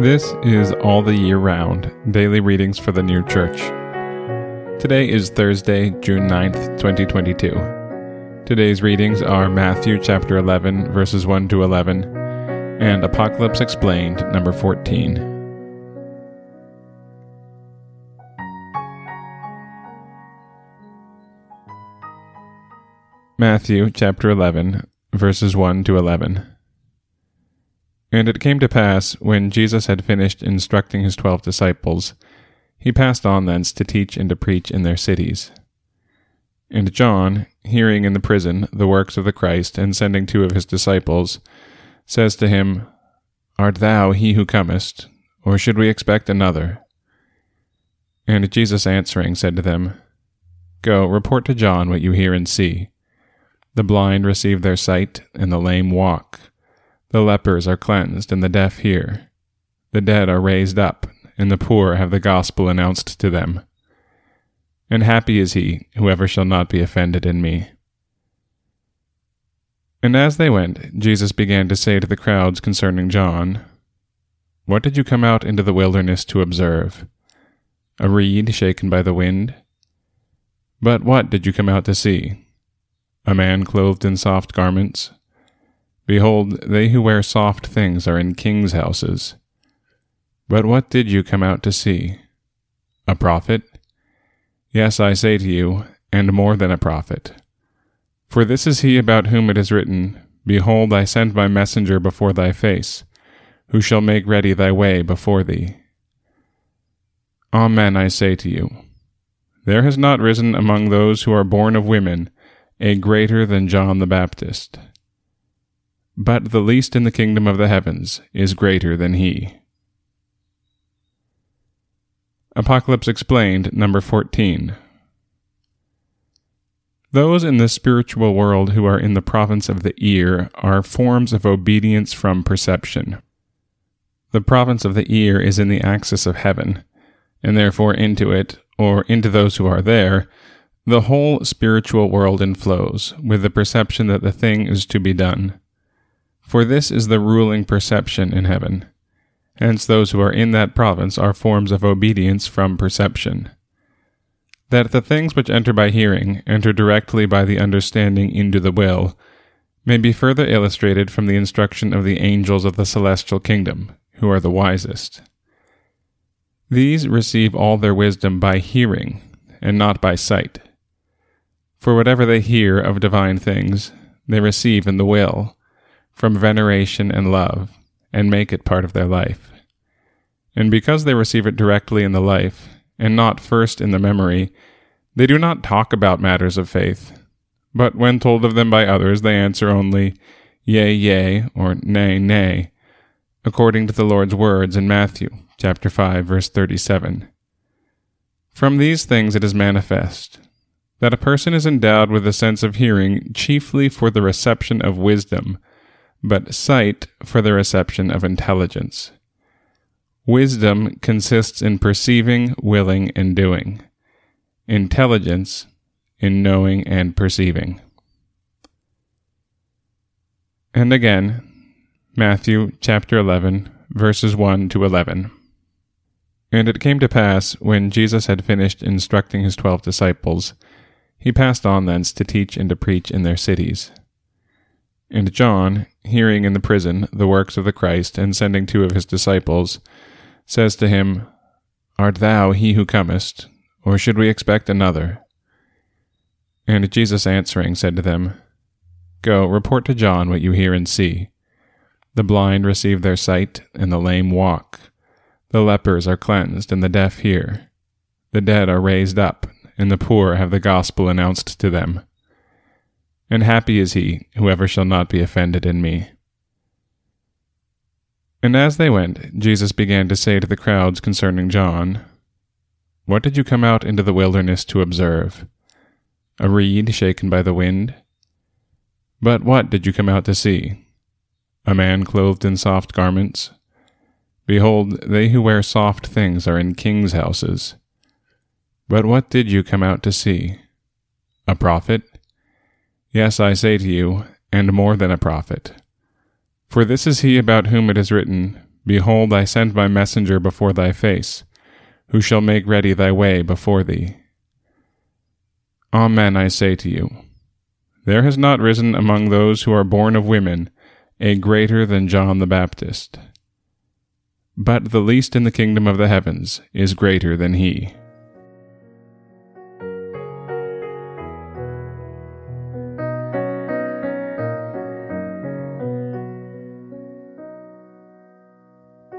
This is All the Year Round Daily Readings for the New Church. Today is Thursday, June 9th, 2022. Today's readings are Matthew chapter 11, verses 1 to 11, and Apocalypse Explained, number 14. Matthew chapter 11, verses 1 to 11. And it came to pass, when Jesus had finished instructing his twelve disciples, he passed on thence to teach and to preach in their cities. And John, hearing in the prison the works of the Christ, and sending two of his disciples, says to him, Art thou he who comest, or should we expect another? And Jesus answering said to them, Go, report to John what you hear and see. The blind receive their sight, and the lame walk the lepers are cleansed, and the deaf hear. The dead are raised up, and the poor have the gospel announced to them. And happy is he, whoever shall not be offended in me. And as they went, Jesus began to say to the crowds concerning John, What did you come out into the wilderness to observe? A reed shaken by the wind? But what did you come out to see? A man clothed in soft garments? Behold, they who wear soft things are in kings' houses. But what did you come out to see? A prophet? Yes, I say to you, and more than a prophet. For this is he about whom it is written, Behold, I send my messenger before thy face, who shall make ready thy way before thee. Amen, I say to you. There has not risen among those who are born of women a greater than John the Baptist but the least in the kingdom of the heavens is greater than he. Apocalypse Explained, number 14. Those in the spiritual world who are in the province of the ear are forms of obedience from perception. The province of the ear is in the axis of heaven, and therefore into it, or into those who are there, the whole spiritual world inflows, with the perception that the thing is to be done for this is the ruling perception in heaven. Hence, those who are in that province are forms of obedience from perception. That the things which enter by hearing enter directly by the understanding into the will may be further illustrated from the instruction of the angels of the celestial kingdom, who are the wisest. These receive all their wisdom by hearing, and not by sight. For whatever they hear of divine things, they receive in the will from veneration and love, and make it part of their life. And because they receive it directly in the life, and not first in the memory, they do not talk about matters of faith, but when told of them by others, they answer only, Yea, yea, or Nay, nay, according to the Lord's words in Matthew chapter 5, verse 37. From these things it is manifest that a person is endowed with a sense of hearing chiefly for the reception of wisdom but sight for the reception of intelligence. Wisdom consists in perceiving, willing, and doing. Intelligence in knowing and perceiving. And again, Matthew chapter 11, verses 1 to 11. And it came to pass, when Jesus had finished instructing his twelve disciples, he passed on thence to teach and to preach in their cities. And John, hearing in the prison the works of the Christ, and sending two of his disciples, says to him, Art thou he who comest, or should we expect another? And Jesus answering said to them, Go, report to John what you hear and see. The blind receive their sight, and the lame walk. The lepers are cleansed, and the deaf hear. The dead are raised up, and the poor have the gospel announced to them and happy is he whoever shall not be offended in me. And as they went, Jesus began to say to the crowds concerning John, What did you come out into the wilderness to observe? A reed shaken by the wind? But what did you come out to see? A man clothed in soft garments? Behold, they who wear soft things are in kings' houses. But what did you come out to see? A prophet? Yes, I say to you, and more than a prophet. For this is he about whom it is written, Behold, I send my messenger before thy face, who shall make ready thy way before thee. Amen, I say to you. There has not risen among those who are born of women a greater than John the Baptist. But the least in the kingdom of the heavens is greater than he.